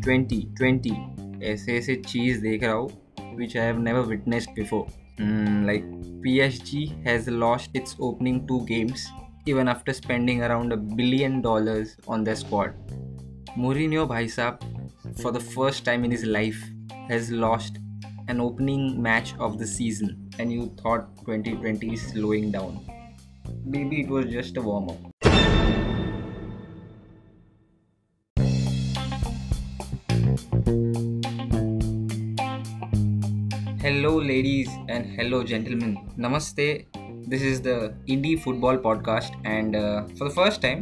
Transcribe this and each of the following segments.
Twenty twenty ऐसे ऐसे चीज़ देख रहा हूँ which I have never witnessed before like P S G has lost its opening two games even after spending around a billion dollars on their squad. Mourinho bhai saab, for the first time in his life, has lost an opening match of the season, and you thought 2020 is slowing down. Maybe it was just a warm up. Hello ladies and hello gentleman नमस्ते this is the Indie football podcast and for the first time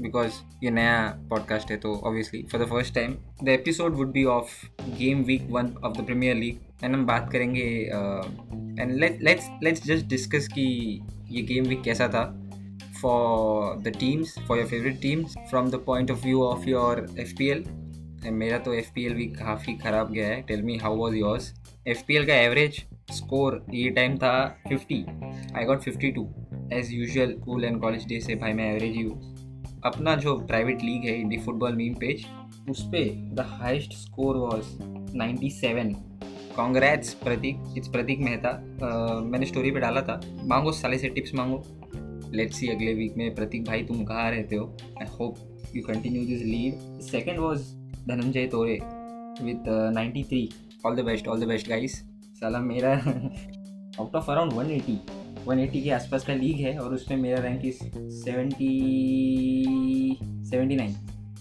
because ये नया podcast है तो obviously for the first time the episode would be of game week one of the premier league and हम बात करेंगे and let's let's just discuss कि ये game week कैसा था for the teams for your favourite teams from the point of view of your F P L मेरा तो F P L भी काफ़ी ख़राब गया है। Tell me how was yours F P L का एवरेज स्कोर ये टाइम था fifty I got fifty two as usual school and college day से भाई मैं एवरेज ही हूँ। अपना जो प्राइवेट लीग है इंडी फुटबॉल मीम पेज उस पर the highest score was ninety seven congrats Prateek. It's Prateek Mehta. मैंने स्टोरी पे डाला था। मांगो साले से टिप्स मांगो। लेट्स सी अगले वीक में प्रतीक भाई तुम कहाँ रहते हो? I hope you continue this lead second was Dhananjay Tore with ninety three all the best all the best guys साला मेरा out of around one eighty one eighty के आसपास का लीग है और उसमें मेरा rank is seventy seventy nine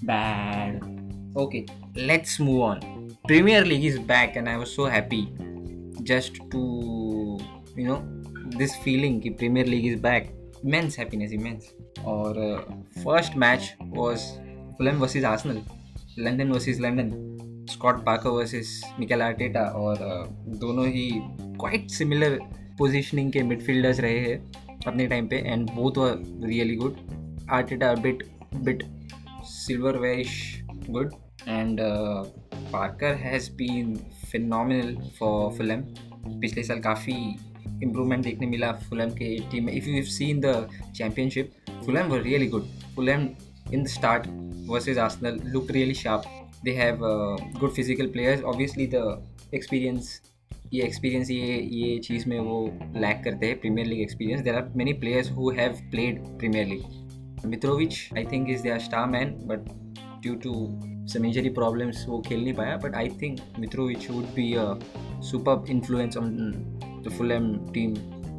bad okay let's move on premier league is back and I was so happy just to you know this feeling कि premier league is back immense happiness immense और first match was Fulham versus Arsenal London versus London Scott Parker versus Mikel Arteta और दोनों ही quite similar positioning के midfielders रहे हैं अपने time पे and both were really good Arteta bit bit silver वेरिश good and Parker has been phenomenal for Fulham पिछले साल काफ़ी इम्प्रूवमेंट देखने मिला फुलम के टीम में। If you have seen the championship Fulham were really good Fulham in the start versus Arsenal looked really sharp. They have uh, good physical players. Obviously, the experience ये experience ये ये चीज़ में वो lack करते हैं premier league experience there are many players who have played premier league Mitrovic I think is their star man but due to some injury problems वो खेल नहीं पाया but I think Mitrovic would be a super influence on the Fulham team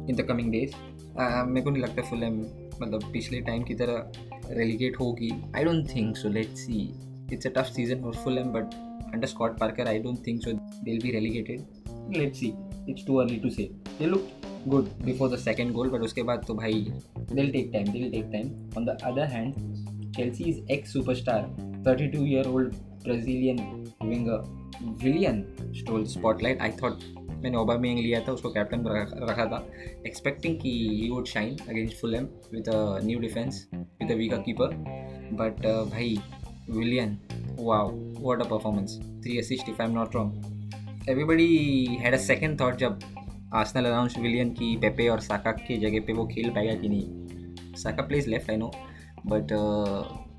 in the coming days मेरे को नहीं लगता full M मतलब पिछले टाइम की तरह रेलीगेट होगी I don't think so let see it's a tough season for Fulham but under Scott Parker I don't think so they'll be relegated let see it's too early to say they look good before the second goal but उसके बाद तो भाई they'll take time they'll take time on the other hand Chelsea is ex superstar thirty two year old Brazilian winger Willian stole spotlight I thought मैंने Aubameyang लिया था, उसको captain रखा था। एक्सपेक्टिंग कि he would shine against Fulham with a new defence with a weaker keeper but भाई Willian wow what a performance three assist if I am not wrong everybody had a second thought जब Arsenal announce Willian की Pepe और साका की जगह पे वो खेल पाएगा कि नहीं। Saka plays left I know but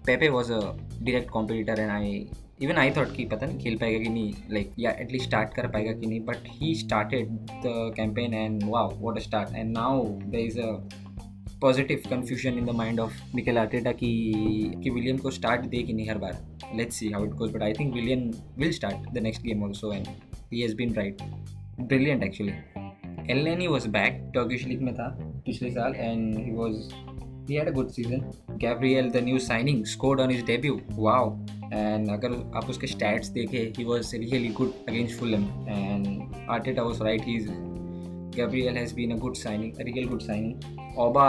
Pepe was a direct competitor and I even I thought कि पता नहीं खेल पाएगा कि नहीं लाइक या एटलीस्ट स्टार्ट कर पाएगा कि नहीं but he started the campaign and wow what a start and now there is a positive confusion in the mind of Mikel Arteta कि कि विलियम को स्टार्ट दे कि नहीं हर बार। Let's see how it goes but I think William will start the next game also and he has been right brilliant actually L N he was back Turkish league में था पिछले साल and he was he had a good season. Gabriel, the new signing, scored on his debut. Wow. And अगर आप उसके stats देखे he was really good against Fulham and Arteta was right he Gabriel has been a good signing, a real good signing. Oba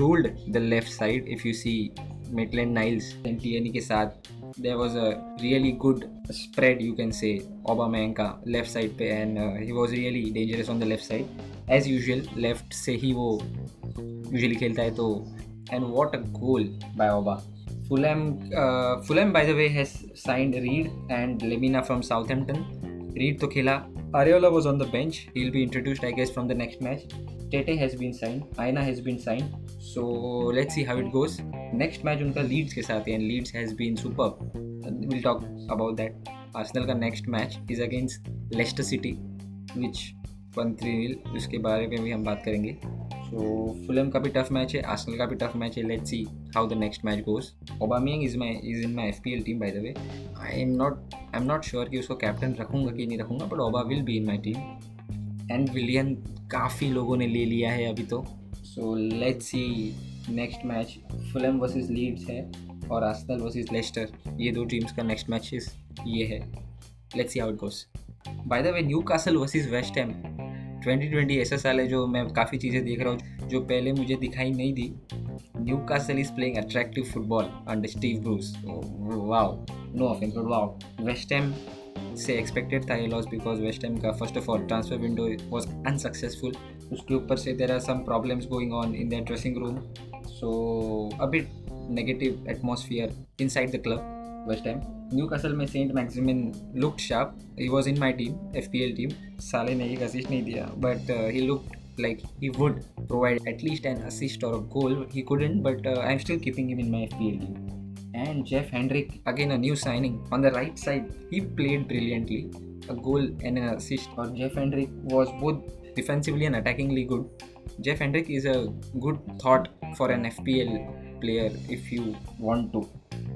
ruled the left side. If you see Maitland Niles and Tierney के साथ there was a really good spread you can say Aubameyang का left side पे and uh, he was really dangerous on the left side as usual left से ही वो usually खेलता है तो and what a goal by Auba Fulham Fulham by the way has signed Reed and Lemina from Southampton Reed तो खेला. Areola was on the bench he be introduced I guess from the next match Tete has been sign Aina has been sign so let's see how it goes next match उनका Leeds के साथ and Leeds has been super will talk about that Arsenal का next match is against Leicester City which one three will उसके बारे में भी हम बात करेंगे. सो फुलम का भी टफ मैच है आर्सेनल का भी टफ मैच है. Let's see how the next match goes Aubameyang is my is in my F P L team by the way I am not I am not sure कि उसको captain रखूँगा कि नहीं रखूँगा but Auba will be in my team and Willian काफ़ी लोगों ने ले लिया है अभी तो. So let's see next match Fulham versus Leeds है और आर्सेनल वर्सेस लेस्टर ये दो टीम्स का नेक्स्ट मैच ये है. Let's see how it goes by the way Newcastle versus West Ham 2020 ऐसा साल है जो मैं काफ़ी चीज़ें देख रहा हूँ जो पहले मुझे दिखाई नहीं दी। Newcastle is playing attractive football under Steve Bruce wow no offence but wow west time से एक्सपेक्टेड था ये लॉस बिकॉज़ वेस्ट टाइम का first of all transfer window was unsuccessful उसके ऊपर से there are some problems going on in that dressing room so अभी negative atmosphere inside the club, first time Newcastle में Saint Maximin look sharp he was in my team F P L team साले ने एक assist नहीं दिया but he look like he would provide at least an assist और goal he couldn't but I am still keeping him in my F P L team and Jeff Hendrick again a new signing on the right side he played brilliantly a goal and an assist और Jeff Hendrick was both defensively and attackingly good Jeff Hendrick is a good thought for an F P L player if you want to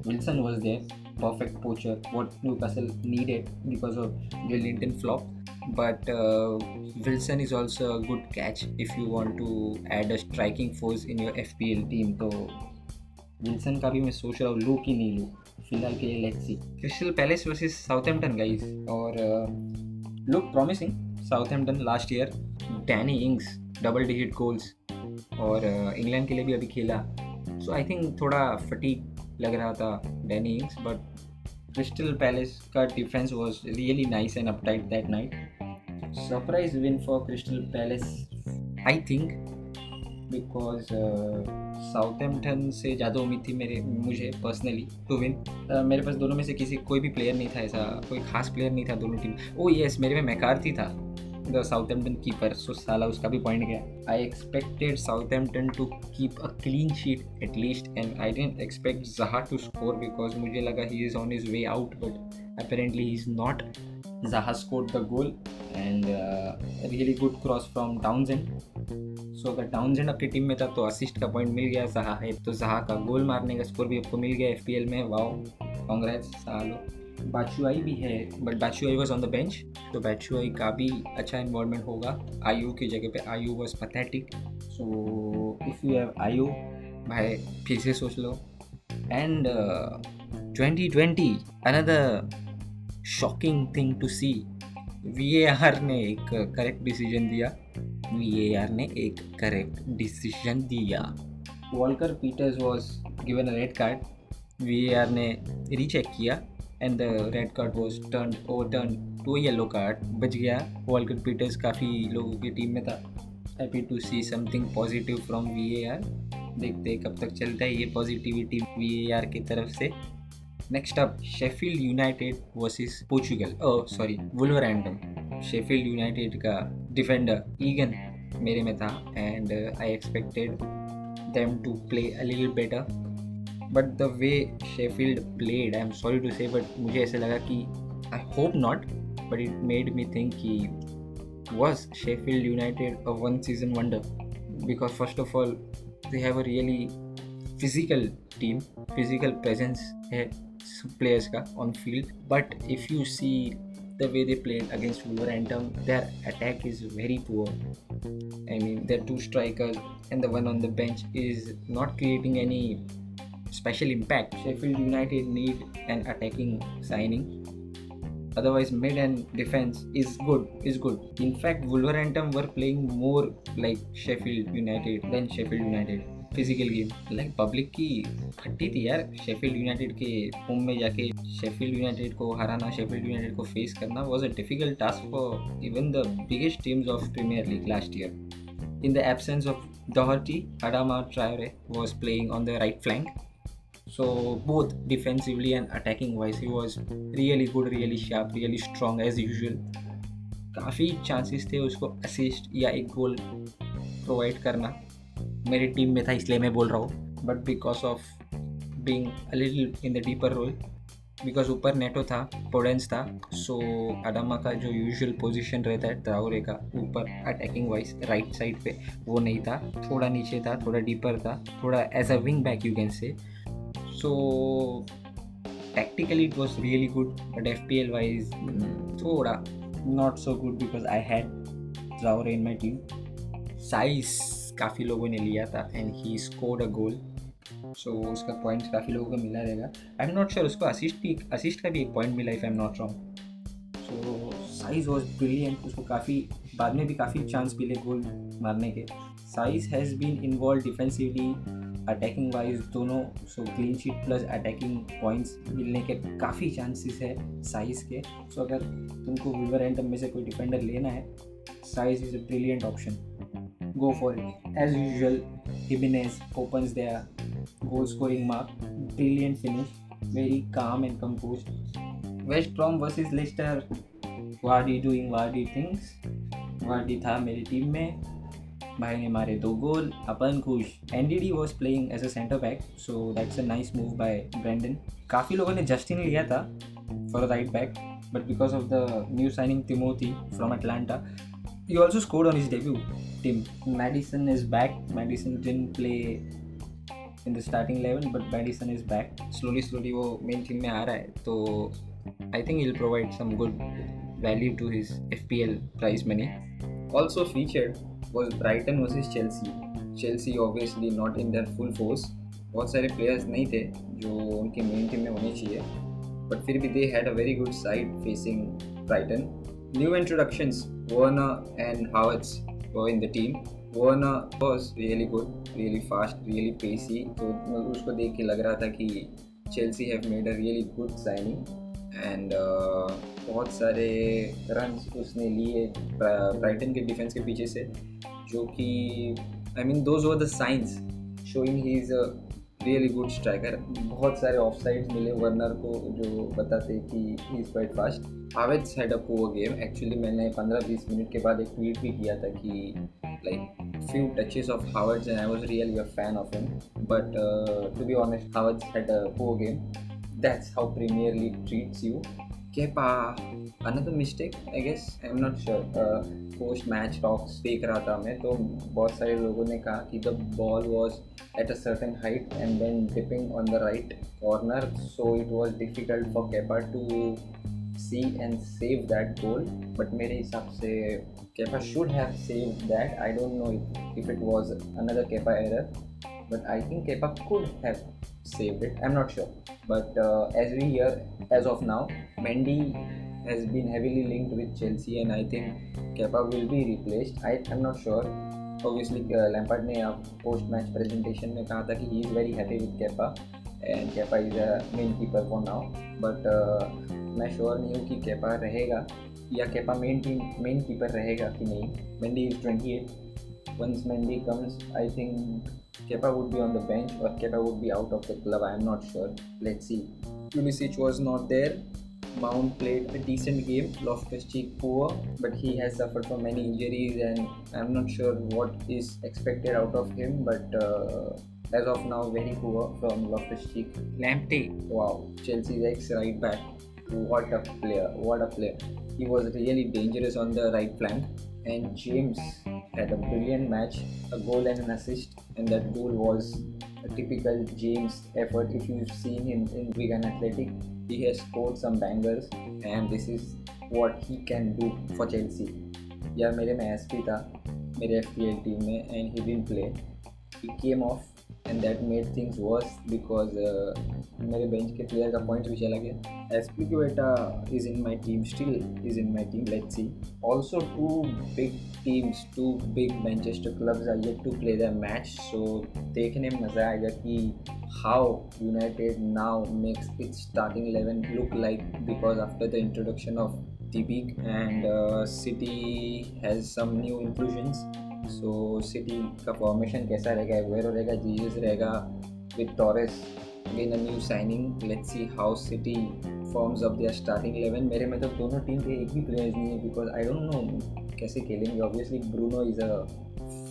Wilson was there, perfect poacher, what Newcastle needed because of the Linton flop. But uh, Wilson is also a good catch if you want to add a striking force in your FPL team. तो Wilson का भी मैं सोच रहा हूँ लू कि नहीं लू फ़िलहाल के लिए let's see Crystal Palace versus Southampton guys और look promising Southampton last year Danny Ings double digit goals और इंग्लैंड uh, के लिए भी अभी खेला सो आई थिंक थोड़ा फटीक लग रहा था Danny Ings but Crystal Palace का defence was really nice and uptight that night surprise win for Crystal Palace I think because Southampton से ज़्यादा उम्मीद थी मेरे, मुझे पर्सनली टू विन मेरे पास दोनों में से किसी, कोई भी प्लेयर नहीं था ऐसा, कोई खास प्लेयर नहीं था दोनों टीम ओ येस मेरे में मैकारथी था। द साउथहैम्पटन कीपर सो साला उसका भी पॉइंट गया I expected Southampton to keep a clean sheet at least and I didn't expect जहा टू स्कोर बिकॉज़ मुझे लगा he is on his way out but apparently he is not scored the goal and uh, a really good cross from Townsend. So अगर Townsend आपकी team में था तो assist का point मिल गया जहा है तो जहा का गोल मारने का स्कोर भी आपको मिल गया FPL में. वाओ कांग्रेस सालो बाचुआई भी है but Batshuayi was on the bench तो बाचुआई का भी अच्छा इन्वॉलमेंट होगा। आयु की जगह पे Ayew was pathetic so if you have Ayew भाई फिर से सोच लो। And twenty twenty another shocking thing to see VAR ने एक करेक्ट डिसीज़न दिया। वी आर ने एक करेक्ट डिसीज़न दिया। Walker Peters was given a red card VAR ने रीचेक किया। And the red card was turn over turn to yellow card बच गया। वॉलकर पीटर्स काफ़ी लोगों की टीम में था। Happy to see something positive from V A R देखते कब तक चलता है ये पॉजिटिविटी वी ए आर की तरफ़ से। Next up Sheffield United versus Portugal oh sorry Wolverhampton Sheffield United का डिफेंडर ईगन मेरे में था and I expected them to play a little better but the way Sheffield played I am sorry to say but मुझे ऐसे लगा कि I hope not but it made me think कि was Sheffield United a one season wonder because first of all they have a really physical team physical presence है players का on field but if you see the way they played against Wolverhampton their attack is very poor I mean their two strikers and the one on the bench is not creating any special impact Sheffield United need an attacking signing otherwise mid and defense is good is good in fact Wolverhampton were playing more like Sheffield United than Sheffield United physical game like public की खट्टी थी यार Sheffield United के home में जाके Sheffield United को हराना Sheffield United को फेस करना was a difficult task for even the biggest teams of Premier League last year in the absence of Doherty, Adama Traore was playing on the right flank. So both defensively and attacking wise, he was really good, really sharp, really strong as usual. काफ़ी chances थे उसको assist या एक गोल provide करना। मेरी team में था इसलिए मैं बोल रहा हूँ। But because of being little in the deeper role because ऊपर नेटो था पोडेंस था सो अडामा का जो यूजुअल पोजीशन रहता है ट्राउरे का ऊपर अटैकिंग वाइज राइट साइड पे वो नहीं था। थोड़ा नीचे था थोड़ा डीपर था थोड़ा as a wing back you can say so tactically it was really good, but fpl wise, thoda not so good because i had Traore in my team. Saiss काफ़ी लोगों ने लिया था and he scored a goal so उसका point काफ़ी लोगों को मिला रहेगा. आई एम नॉट श्योर उसको असिस्ट भी असिस्ट का भी एक पॉइंट मिला if I am not wrong so Saiss was brilliant उसको काफ़ी, बाद में भी काफ़ी चांस मिले गोल मारने के. Saiss has been involved defensively attacking wise दोनों so clean sheet plus attacking points मिलने के काफ़ी चांसेस है साइज़ के सो so, अगर तुमको विवर एंड में से कोई डिफेंडर लेना है Saiss is a brilliant option go for it. As usual, Jimenez opens their goal scoring mark. Brilliant finish. Very calm and composed. West Brom versus Leicester. Vardy doing Vardy things. Vardy था मेरी team में भाई ने मारे दो goal अपन खुश Ndidi was playing as a centre back so that's a nice move by Brendan काफ़ी लोगों ने जस्टिन लिया था for right back but because of the new signing Timothy from Atalanta he also scored on his debut team. Madison is back. Madison didn't play in the starting 11, but Madison is back. Slowly, slowly वो main team में आ रहा है तो I think he'll provide some good value to his FPL prize money. Also featured was Brighton versus Chelsea. Chelsea obviously not in their full force. बहुत सारे players नहीं थे जो उनकी मेन टीम में होने चाहिए बट फिर भी they had a very good side facing Brighton new introductions Werner and Havertz were in the team Werner was really good really fast really pacey तो उसको देख के लग रहा था कि Chelsea have made a really good signing and बहुत सारे रन उसने लिए ब्राइटन के डिफेंस के पीछे से जो कि I mean those were the signs showing he is really good striker बहुत सारे ऑफ़ साइड मिले वर्नर को जो बताते कि he is quite fast हावेज had up poor game actually मैंने 15-20 मिनट के बाद एक ट्वीट भी किया था कि like few touches of Havertz and I was really a fan of him. But uh, to be honest, Havertz had a game. That's how Premier League treats you. Kepa, another mistake, I guess. I'm not sure. Uh, post match talks देख रहा था मैं तो बहुत सारे लोगों ने कहा कि the ball was at a certain height and then dipping on the right corner, so it was difficult for Kepa to see and save that goal. But मेरे हिसाब से Kepa should have saved that. I don't know if, if it was another Kepa error, but I think Kepa could have saved it. I'm not sure. But uh, as we hear, as of now, Mendy has been heavily linked with Chelsea, and I think Kepa will be replaced. I, I'm not sure. Obviously, uh, Lampard ने post match presentation में कहा था कि he is very happy with Kepa and Kepa is a main keeper for now. But uh, मैं sure नहीं हूँ कि Kepa रहेगा या Kepa main team main keeper रहेगा कि नहीं Mendy is 28 once Mendy comes I think Kepa would be on the bench or Kepa would be out of the club I am not sure. Let's see. Pulisic was not there. Mount played a decent game Loftus-Cheek poor but he has suffered from many injuries and I'm not sure what is expected out of him but uh, as of now very poor from Loftus-Cheek Lamptey. Wow. Chelsea's ex right back. What a player. What a player. He was really dangerous on the right flank. And James had a brilliant match a goal and an assist and that goal was a typical James effort if you've seen him in Wigan Athletic he has scored some bangers and this is what he can do for Chelsea यार मेरे में S P था मेरे F P L team में and he didn't play he came off and that made things worse because मेरे bench के player का point भी चला गया। एस पी की बेटा is in my team still is in my team let see also two big teams two big Manchester clubs are get to play the match so देखने में मज़ा आएगा कि how United now makes its starting eleven look like because after the introduction of the big and City has some new inclusions so City का formation कैसा रहेगा Aguero रहेगा Jesus रहेगा with Torres again a new signing let's see how City forms of their starting eleven मेरे में तो दोनों team के एक ही प्लेयर्स नहीं है बिकॉज़ आई डोंट नो कैसे खेलेंगे. Obviously Bruno is a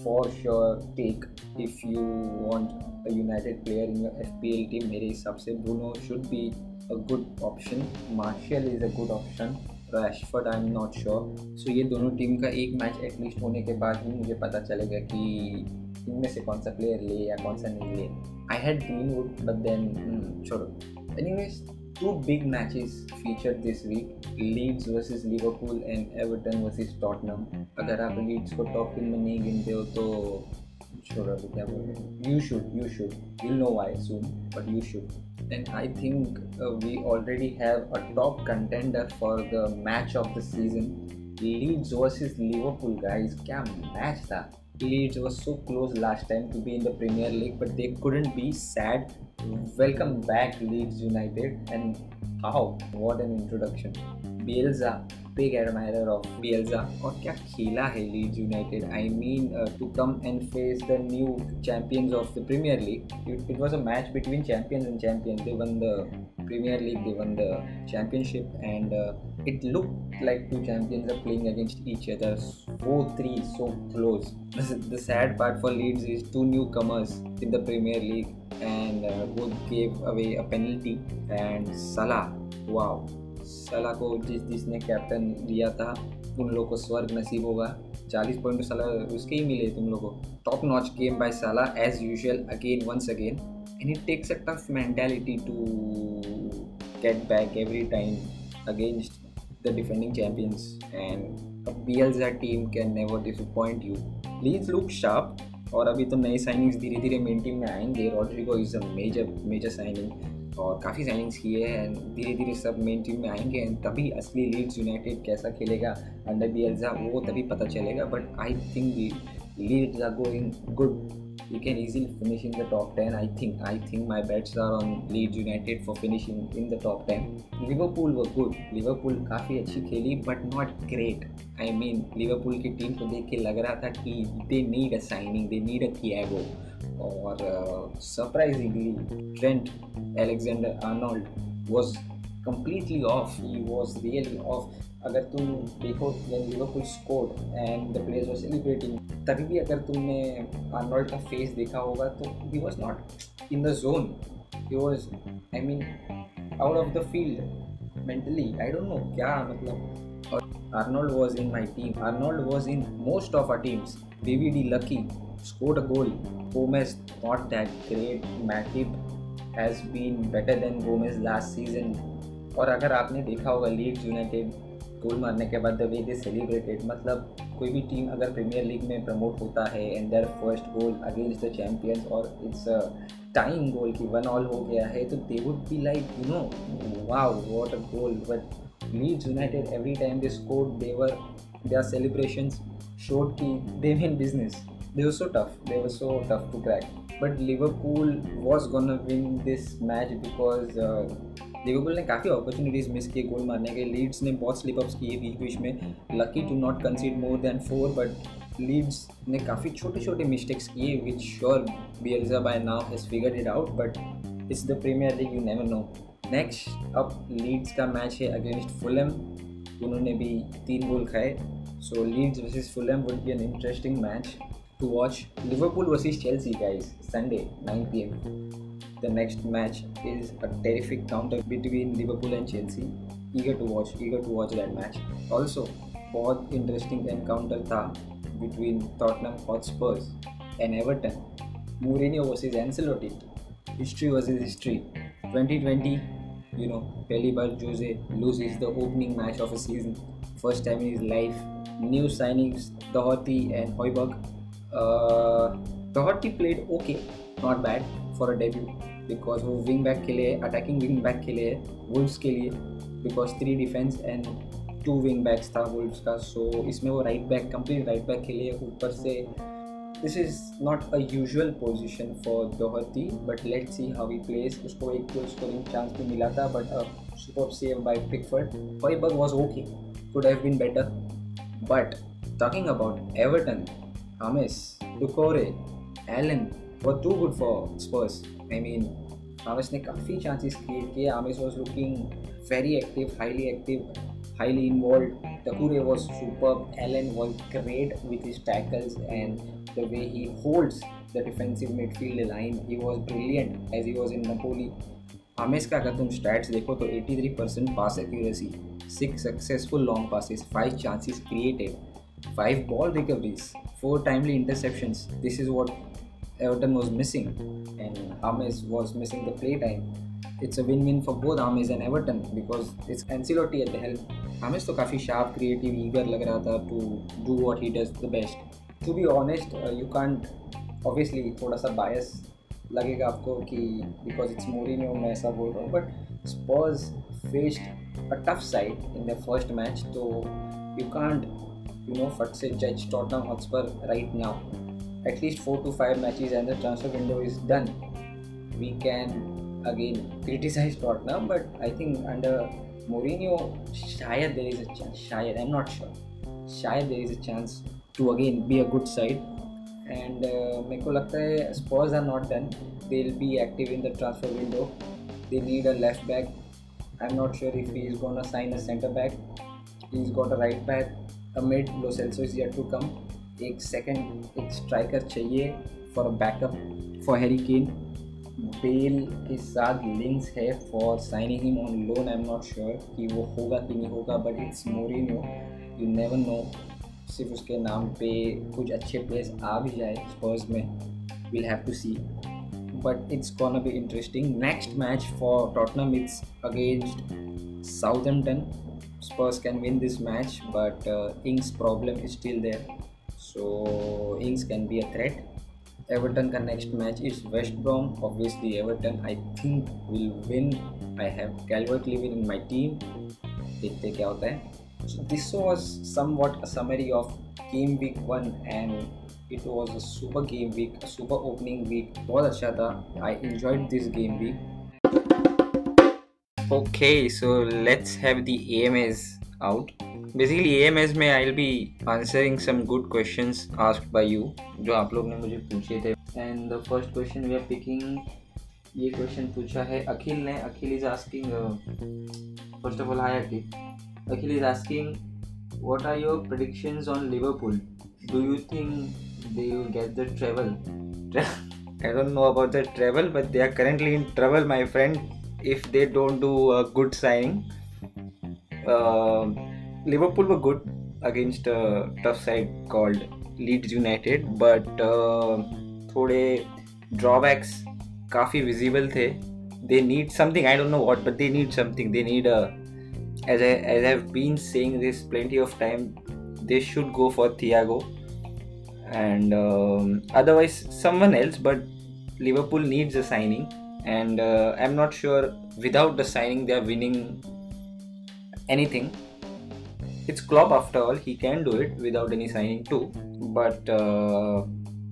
for sure take if you want a United player in your F P L team मेरे हिसाब से Bruno should be a good option Martial is a good option. Rashford I am not sure so ये दोनों team का एक match at least होने के बाद ही मुझे पता चलेगा कि इनमें से कौन सा प्लेयर ले या कौन सा नहीं ले। I had Greenwood but then छोड़ो। Anyways two big matches featured this week. Leeds versus Liverpool and Everton versus Tottenham अगर आप लीड्स को टॉप टीम में नहीं गिनते हो तो sure you should you should. You'll know why soon but you should. Then i think uh, we already have a top contender for the match of the season. Leeds versus liverpool guys. Kya match that! leeds was so close last time to be in the premier league but they couldn't be sad. Welcome back leeds united. And how? What an introduction. Bielsa big admirer of Bielsa. और क्या खेला है Leeds United? I mean, uh, to come and face the new champions of the Premier League. It, it was a match between champions and champions. They won the Premier League, they won the championship, and uh, it looked like two champions are playing against each other. So three, so close. The sad part for Leeds is two newcomers in the Premier League and uh, both gave away a penalty and Salah wow Salah को जिस जिसने captain लिया था, उन लोगों को स्वर्ग नसीब होगा। 40 पॉइंट सलाह उसके ही मिले तुम लोगों को। Top notch game by Salah as usual again once again and it takes a tough mentality to back every time against the defending champions. And a Bielsa team can never disappoint you. Leeds look sharp. और अभी तो नए signings धीरे धीरे main team में आएँगे। Rodrigo is a major major signing और काफ़ी साइनिंग्स किए हैं। एंड धीरे धीरे सब मेन टीम में आएँगे एंड तभी असली लीड्स यूनाइटेड कैसा खेलेगा अंडर बी एल्जा वो तभी पता चलेगा। But I think the Leeds are going good you can easily finish in the top ten I think I think my bets are on Leeds United for finishing in the top ten Liverpool was good Liverpool काफ़ी अच्छी खेली but not great I mean Liverpool की team को देख के लग रहा था कि they need a signing they need a Thiago और surprisingly Trent Alexander Arnold was completely off he was really off अगर तुम देखो कुछ score and the players was celebrating तभी भी अगर तुमने आर्नोल्ड का फेस देखा होगा तो he was not in the zone he was I mean out of the field mentally I don't know क्या मतलब। Arnold was in my team Arnold was in most of our teams B V D lucky scored a goal. Gomez not that great Matip has been better than Gomez last season. और अगर आपने देखा होगा Leeds United goal मारने के बाद the way they celebrated मतलब कोई भी टीम अगर प्रीमियर लीग में प्रमोट होता है and their first goal against the champions और इट्स टाइम गोल की वन ऑल हो गया है तो they would be like you know wow what a goal but Leeds United every time they scored they were there celebrations showed की they mean business they were so tough. They were so tough to crack. But liverpool was gonna win this match because uh, Liverpool ने काफ़ी opportunities miss किए goal मारने के Leeds ने बहुत slip ups किए week which में। Lucky to not concede more than four but Leeds ने काफ़ी छोटे छोटे मिस्टेक्स किए which sure Bielsa by now has figured it out but it's the Premier League you never know next अब Leeds का match है against Fulham उन्होंने भी तीन गोल खाए। So Leeds versus Fulham would be an interesting match to watch Liverpool versus Chelsea guys Sunday 9 PM The next match is a terrific counter between Liverpool and Chelsea. Eager to watch, eager to watch that match. Also, बहुत interesting encounter था between Tottenham Hotspurs and Everton Mourinho versus Ancelotti. History versus history. 2020, you know, पहली बार Jose loses the opening match of a season. First time in his life. New signings, Doherty and Hoiberg. Uh, played okay, not bad for a debut. Because वो wing back के लिए attacking wing back के लिए Wolves के लिए because three defence and two wing backs था Wolves का so so, इसमें वो right back complete right back के लिए ऊपर से this is not a usual position for dhoti but let see how he plays उसको एक गोल स्कोरिंग चांस भी मिला था but super save by Pickford bug was okay could have been better but talking about Everton James Doucouré Allan were too good for Spurs I mean James ने काफ़ी chances create किए James was looking very active highly active highly involved. Takure was superb. Allen was great with his tackles and the way he holds the defensive midfield line. He was brilliant as he was in Napoli. हमेश का अगर तुम stats देखो तो 83 percent pass accuracy six successful long passes five chances created Five ball recoveries four timely interceptions this is what Everton was missing and Ames was missing the play time. It's a win-win for both Ames and Everton because it's Ancelotti at the helm. Ames तो काफ़ी sharp, creative, eager लग रहा था to do what he does the best. To be honest, uh, you can't obviously थोड़ा सा bias लगेगा आपको कि बिकॉज इट्स मोरिनो मैं ऐसा बोल रहा हूँ but Spurs faced a tough side in the first match तो यू कांट यू नो फट से जज Tottenham Hotspur right now at least four to five matches and the transfer window is done we can again criticize Tottenham, but I think under Mourinho, shayad there is a chance. Shayad, I'm not sure. Shayad there is a chance to again be a good side. And uh, मेरे को लगता है Spurs are not done they will be active in the transfer window they need a left back I am not sure if he is gonna sign a centre back mid Lo Celso is yet to come एक second एक striker चाहिए for backup for Harry Kane Bale के साथ links है for signing him on loan I am not sure कि वो होगा कि नहीं होगा but it's more Mourinho you never know सिर्फ़ उसके नाम पे कुछ अच्छे प्लेयर्स आ भी जाए स्पर्स में. Will have to see but it's gonna be interesting next match for Tottenham it's against Southampton Spurs can win this match but Ings problem is still there so Ings can be a threat Everton का next match is West Brom obviously Everton I think will win I have Calvert Lewin in my team देखते क्या होता है So this was somewhat a summary of game week one and it was a super game week, a super opening week. बहुत अच्छा था. I enjoyed this game week. Okay, so let's have the AMAs out. Basically AMAs में I'll be answering some good questions asked by you जो आप लोग ने मुझे पूछे थे. And the first question we are picking ये क्वेश्चन पूछा है अखिल ने Akhil is asking first of all hi Akhil Akhil is asking, what are your predictions on Liverpool? Do you think they will get the treble? I don't know about the treble, but they are currently in trouble, my friend. If they don't do a good signing, uh, Liverpool were good against a tough side called Leeds United, but uh, थोड़े drawbacks काफ़ी visible थे. They need something. I don't know what, but they need something. They need a as I as I've been saying this plenty of time, they should go for Thiago and um, otherwise someone else. But Liverpool needs a signing, and uh, I'm not sure without the signing they are winning anything. It's Klopp after all; he can do it without any signing too. But uh,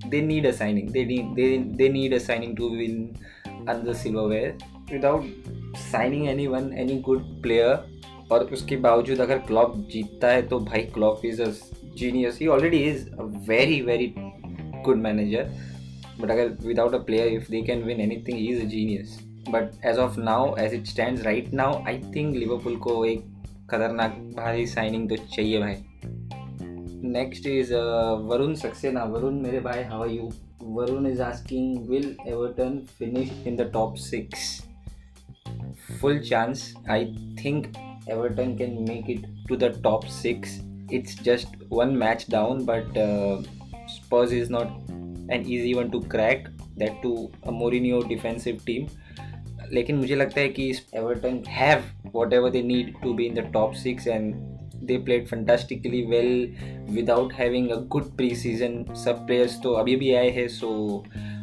they need a signing. They need they they need a signing to win another silverware. Without signing anyone, any good player, और उसके बावजूद अगर Klopp जीतता है तो भाई Klopp is a genius he already is a very very good manager but अगर without a player if they can win anything he is a genius but as of now as it stand right now I think Liverpool को एक खतरनाक भारी signing तो चाहिए भाई। Next is Varun Saxena Varun मेरे भाई how are you Varun is asking will Everton finish in the top six full chance I think Everton can make it to the top six it's just one match down but uh, is is not an easy one to crack. That to a Mourinho defensive team. लेकिन मुझे लगता है कि Everton have whatever they need to be in the top six and they played fantastically well without having a good pre season सब players तो अभी भी आए हैं so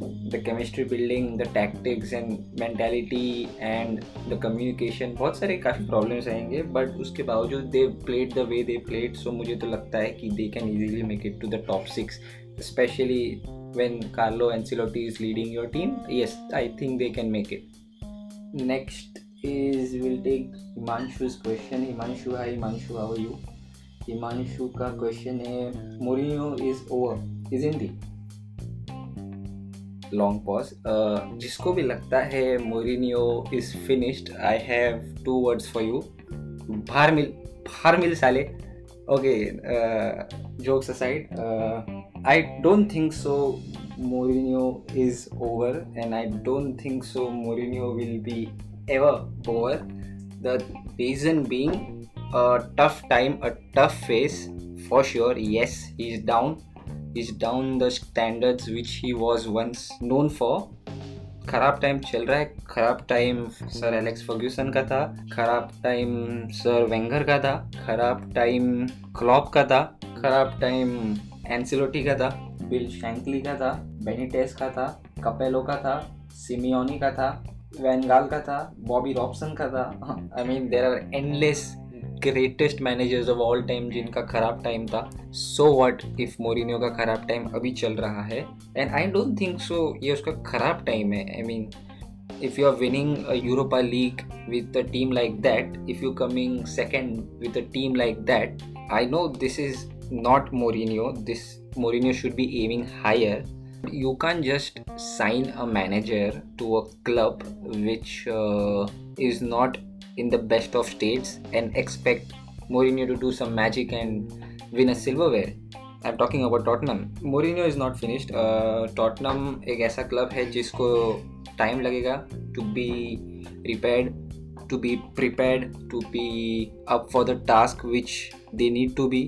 the chemistry building the tactics and mentality and the communication बहुत सारे काफ़ी problems आएँगे बट उसके बावजूद they played the way they played so मुझे तो लगता है कि they can easily make it to the top six specially when Carlo Ancelotti is leading your team, yes, I think they can make it. Next is we'll take Himanshu's question. Himanshu, hi Himanshu, how are you? Himanshu का question है Mourinho is over, isn't he? Long pause जिसको भी लगता है Mourinho is finished I have two words for you भार मिल भार मिल साले okay jokes aside I don't think so Mourinho is over and I don't think so Mourinho will be ever over. The reason being a tough time, a tough phase for sure. Yes, he's down. He's down the standards which he was once known for. खराब time चल रहा है खराब time sir Alex Ferguson का था खराब time sir Wenger का था खराब टाइम क्लॉप का था खराब टाइम एंसिलोटी का था बिल शैंकली का था बेनिटेस का था कपेलो का था सिमियोनी का था वैनगाल का था बॉबी रॉबसन का था। I mean there are endless greatest managers of all time जिनका खराब टाइम था। सो वट इफ़ मोरिनियो का खराब टाइम अभी चल रहा है? And I don't think so ये उसका खराब टाइम है। I mean if you are winning a league team like that, if you're coming second with a team like that, I know this is not Mourinho. This Mourinho should be aiming higher. You can't just sign a manager to a club which uh, is not in the best of states and expect Mourinho to do some magic and win a silverware. I'm talking about Tottenham. Mourinho is not finished. Uh, Tottenham एक ऐसा club है जिसको time लगेगा to be repaired to be prepared to be up for the task which they need to be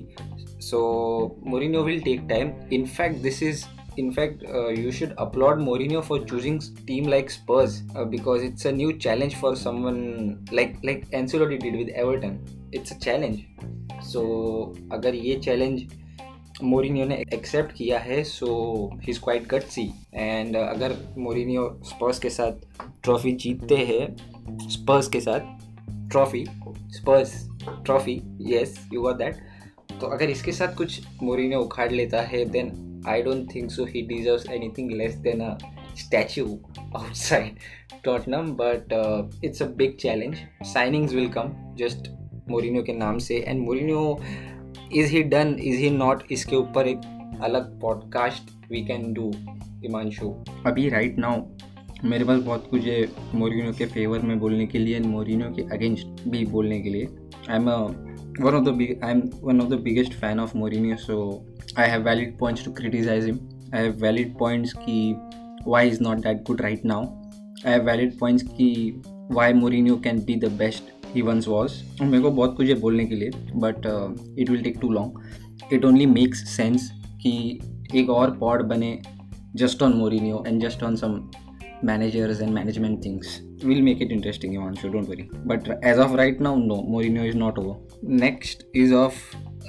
so Mourinho will take time in fact this is in fact, uh, you should applaud Mourinho for choosing team like Spurs uh, because it's a new challenge for someone like like Ancelotti did with Everton. It's a challenge. So अगर ये challenge Mourinho ने accept किया है so he is quite gutsy and अगर Mourinho Spurs के साथ trophy जीतते हैं स्पर्स के साथ trophy Spurs trophy yes you got that तो अगर इसके साथ कुछ मोरी ने उखाड़ लेता है then I don't think so he deserve anything less than a statue outside Tottenham but it's a big challenge signings will come just Mourinho के नाम से. And Mourinho is he done is he not इसके ऊपर एक अलग podcast we can do Himanshu अभी right right now मेरे पास बहुत कुछ है मोरिनो के फेवर में बोलने के लिए एंड मोरिनो के अगेंस्ट भी बोलने के लिए. I am of the big I am one of the biggest fan of Mourinho so I have valid points to criticize him. I have valid points ki why he's not that good right now. I have valid points ki why Mourinho can be the best he once was. मेरे को बहुत कुछ है बोलने के लिए but it will take too long it only makes sense कि एक और पॉड बने just on Mourinho and just on some managers and management things. We'll make it interesting, Ivanshu, don't worry. But as of right now, no, Mourinho is not over. Next is of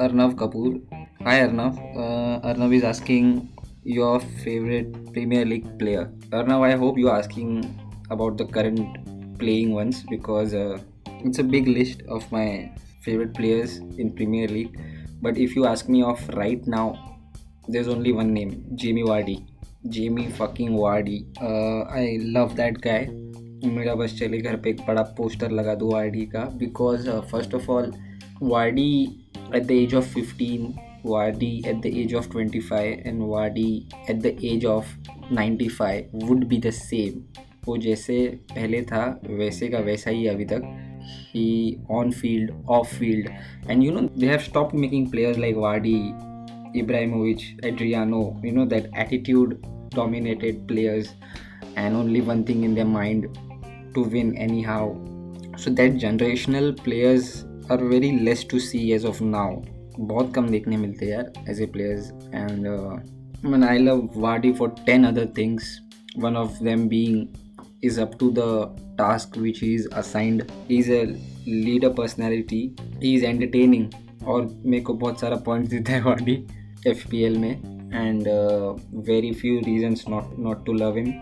Arnav Kapoor. Hi Arnav. Uh, Arnav is asking your favorite Premier League player. Arnav, I hope you are asking about the current playing ones because uh, it's a big list of my favorite players in Premier League. But if you ask me of right now, there's only one name Jamie Vardy. Jamie fucking Vardy I love that guy मेरा बस चले घर पे एक बड़ा poster लगा दो Vardy का because first of all Vardy at the age of fifteen Vardy at the age of twenty five and Vardy at the age of ninety five would be the same वो जैसे पहले था, वैसे का वैसा ही अभी तक. He on field off field and you know they have stop making players like Vardy Ibrahimovic, Adriano. You know that attitude dominated players, and only one thing in their mind to win anyhow. So that generational players are very less to see as of now. बहुत कम देखने मिलते हैं यार as A players and man I love Vardy for ten other things one of them being is up to the task which he is assigned he is a leader personality he is entertaining और मेरे को बहुत सारा points देता है Vardy FPL में and uh, very few reasons not not to love him.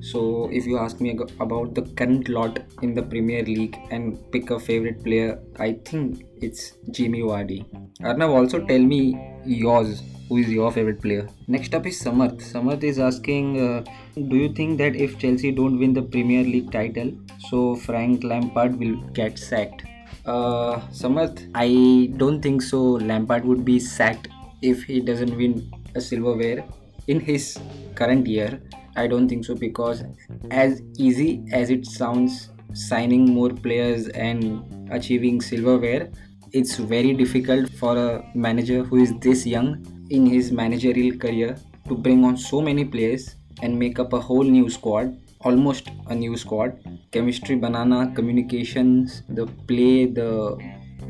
So if you ask me about the current lot in the Premier League and pick a favorite player, I think it's Jimmy Vardy. Arnav, also tell me yours. Who is your favorite player? Next up is Samarth. Samarth is asking, uh, do you think that if Chelsea don't win the Premier League title, so Frank Lampard will get sacked? Uh, Samarth, I don't think so. Lampard would be sacked if he doesn't win a silverware in his current year I don't think so because as easy as it sounds signing more players and achieving silverware it's very difficult for a manager who is this young in his managerial career to bring on so many players and make up a whole new squad almost a new squad. Chemistry banana, communications, the play, the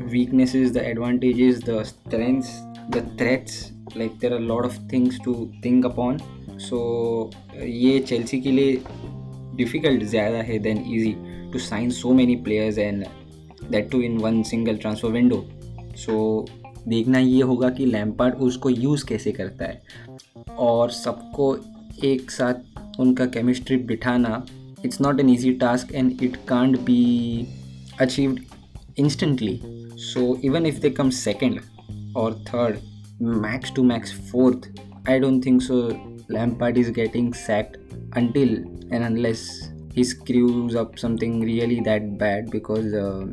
weaknesses, the advantages, the strengths, the threats. Like, there are a lot of things to think upon. So, ये Chelsea के लिए difficult ज़्यादा है than easy to sign so many players and that too in one single transfer window so देखना ये होगा कि Lampard उसको यूज़ कैसे करता है और सबको एक साथ उनका केमिस्ट्री बिठाना it's not an easy task and it can't be achieved instantly so even if they come second or third max to max fourth i don't think so. Lampard is getting sacked until and unless he screws up something really that bad because uh,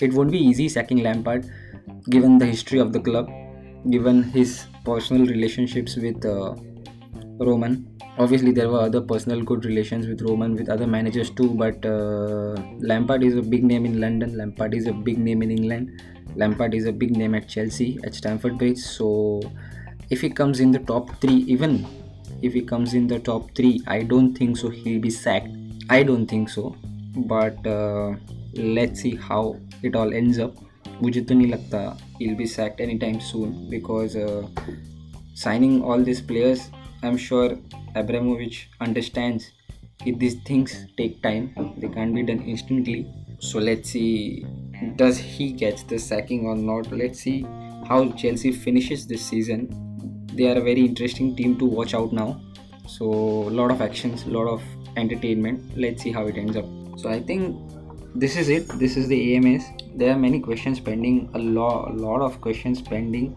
it won't be easy sacking lampard given the history of the club given his personal relationships with uh, roman obviously there were other personal good relations with roman with other managers too but uh, lampard is a big name in london lampard is a big name in england lampard is a big name at chelsea at stamford bridge so if he comes in the top 3 even if he comes in the top 3 i don't think so he'll be sacked i don't think so but uh, let's see how it all ends up मुझे तो नहीं लगता he'll be sacked anytime soon because uh, signing all these players I'm sure Abramovich understands if these things take time, they can't be done instantly. So let's see, does he get the sacking or not? Let's see how Chelsea finishes this season. They are a very interesting team to watch out now. So a lot of actions, a lot of entertainment. Let's see how it ends up. So I think this is it. This is the AMS. There are many questions pending. A lot, a lot of questions pending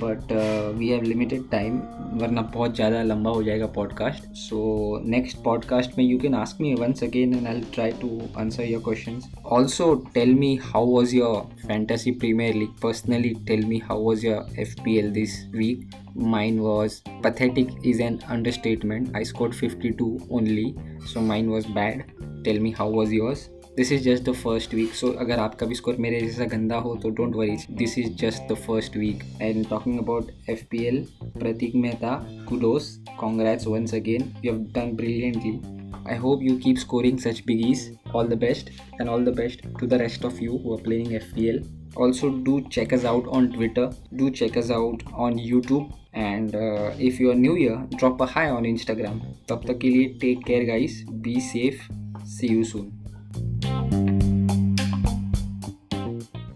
but we have limited time वरना बहुत ज़्यादा लंबा हो जाएगा podcast so next podcast में you can ask me once again and I try to answer your question also tell me how was your fantasy Premier League personally tell me how was your F P L this week mine was, pathetic is an understatement. I scored 52 only, so mine was bad. Tell me how was yours? This is just the first week so अगर आपका भी score मेरे जैसा गंदा हो तो don't worry this is just the first week and talking about F P L Prateek Mehta kudos congrats once again you have done brilliantly I hope you keep scoring such biggies. All the best and all the best to the rest of you who are playing FPL. Also, do check us out on Twitter. Do check us out on YouTube. And uh, if you are new here, drop a hi on Instagram. तब तक के लिए take care guys. Be safe. See you soon.